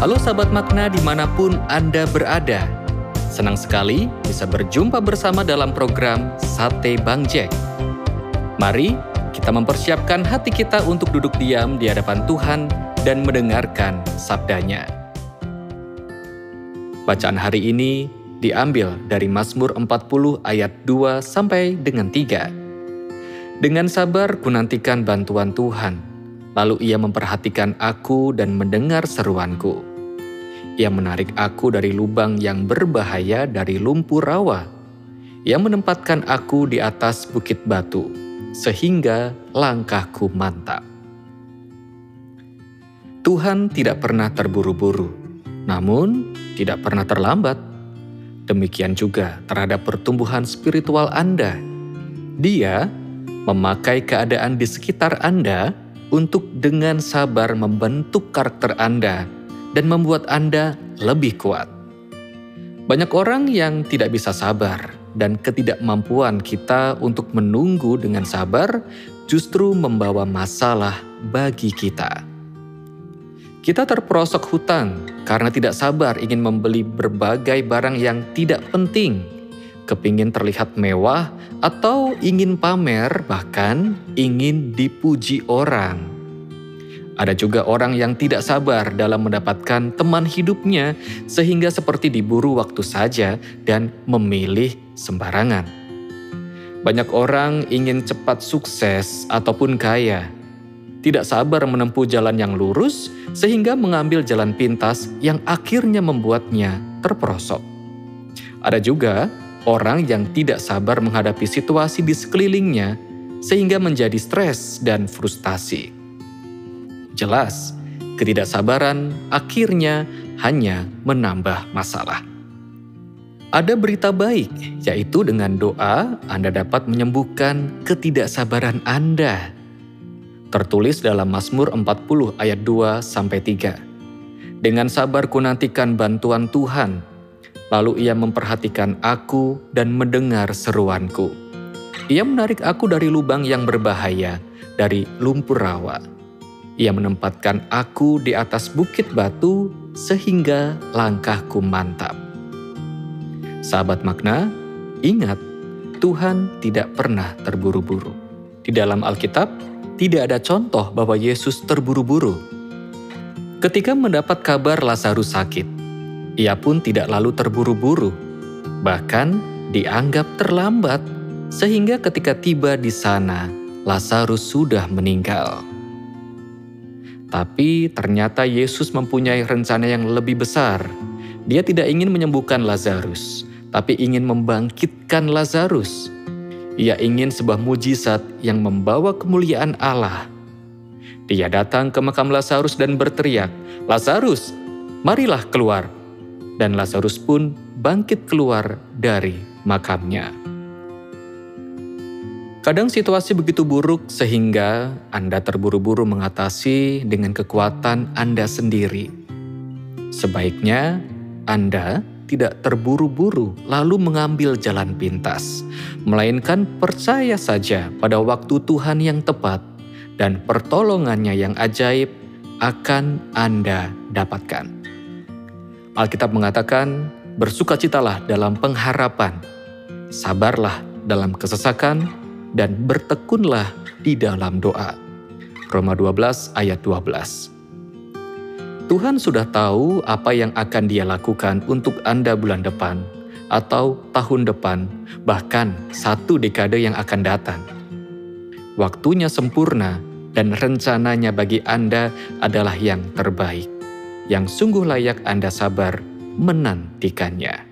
Halo sahabat makna di mana pun Anda berada. Senang sekali bisa berjumpa bersama dalam program Sate Bang Jack. Mari kita mempersiapkan hati kita untuk duduk diam di hadapan Tuhan dan mendengarkan sabdanya. Bacaan hari ini diambil dari Mazmur 40 ayat 2 sampai dengan 3. Dengan sabar kunantikan bantuan Tuhan, lalu ia memperhatikan aku dan mendengar seruanku. Ia menarik aku dari lubang yang berbahaya dari lumpur rawa. Ia menempatkan aku di atas bukit batu, sehingga langkahku mantap. Tuhan tidak pernah terburu-buru, namun tidak pernah terlambat. Demikian juga terhadap pertumbuhan spiritual Anda. Dia memakai keadaan di sekitar Anda untuk dengan sabar membentuk karakter Anda dan membuat Anda lebih kuat. Banyak orang yang tidak bisa sabar, dan ketidakmampuan kita untuk menunggu dengan sabar justru membawa masalah bagi kita. Kita terperosok hutang karena tidak sabar ingin membeli berbagai barang yang tidak penting, kepingin terlihat mewah, atau ingin pamer, bahkan ingin dipuji orang. Ada juga orang yang tidak sabar dalam mendapatkan teman hidupnya, sehingga seperti diburu waktu saja dan memilih sembarangan. Banyak orang ingin cepat sukses ataupun kaya, tidak sabar menempuh jalan yang lurus, sehingga mengambil jalan pintas yang akhirnya membuatnya terperosok. Ada juga orang yang tidak sabar menghadapi situasi di sekelilingnya, sehingga menjadi stres dan frustasi. Jelas, ketidaksabaran akhirnya hanya menambah masalah. Ada berita baik, yaitu dengan doa Anda dapat menyembuhkan ketidaksabaran Anda. Tertulis dalam Mazmur 40 ayat 2 sampai 3. Dengan sabar kunantikan bantuan Tuhan, lalu ia memperhatikan aku dan mendengar seruanku. Ia menarik aku dari lubang yang berbahaya, dari lumpur rawa ia menempatkan aku di atas bukit batu sehingga langkahku mantap. Sahabat makna, ingat Tuhan tidak pernah terburu-buru. Di dalam Alkitab, tidak ada contoh bahwa Yesus terburu-buru. Ketika mendapat kabar Lazarus sakit, ia pun tidak lalu terburu-buru, bahkan dianggap terlambat, sehingga ketika tiba di sana, Lazarus sudah meninggal. Tapi ternyata Yesus mempunyai rencana yang lebih besar. Dia tidak ingin menyembuhkan Lazarus, tapi ingin membangkitkan Lazarus. Ia ingin sebuah mujizat yang membawa kemuliaan Allah. Dia datang ke makam Lazarus dan berteriak, "Lazarus, marilah keluar!" Dan Lazarus pun bangkit keluar dari makamnya. Kadang situasi begitu buruk sehingga Anda terburu-buru mengatasi dengan kekuatan Anda sendiri. Sebaiknya Anda tidak terburu-buru lalu mengambil jalan pintas, melainkan percaya saja pada waktu Tuhan yang tepat dan pertolongannya yang ajaib akan Anda dapatkan. Alkitab mengatakan, bersukacitalah dalam pengharapan, sabarlah dalam kesesakan, dan bertekunlah di dalam doa. Roma 12 ayat 12. Tuhan sudah tahu apa yang akan dia lakukan untuk Anda bulan depan, atau tahun depan, bahkan satu dekade yang akan datang. Waktunya sempurna dan rencananya bagi Anda adalah yang terbaik, yang sungguh layak Anda sabar menantikannya.